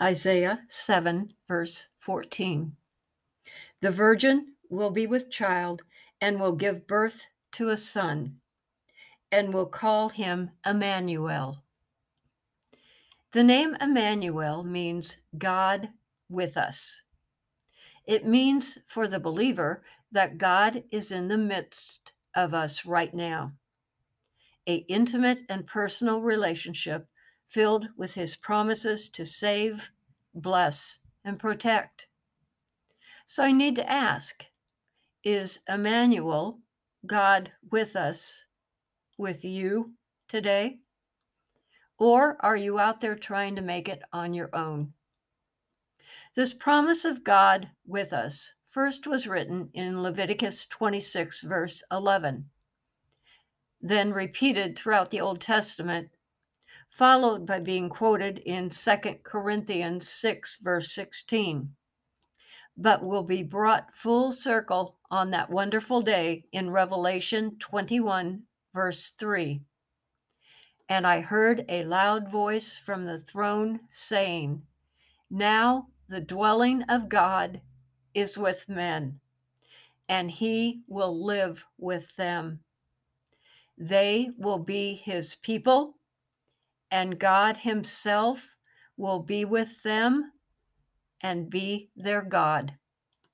Isaiah 7, verse 14. The virgin will be with child and will give birth to a son and will call him Emmanuel. The name Emmanuel means God with us. It means for the believer that God is in the midst of us right now. A intimate and personal relationship filled with his promises to save, bless, and protect. So I need to ask Is Emmanuel, God with us, with you today? Or are you out there trying to make it on your own? This promise of God with us first was written in Leviticus 26, verse 11, then repeated throughout the Old Testament, followed by being quoted in 2 Corinthians 6, verse 16, but will be brought full circle on that wonderful day in Revelation 21, verse 3. And I heard a loud voice from the throne saying, Now the dwelling of God is with men, and he will live with them. They will be his people, and God himself will be with them and be their God.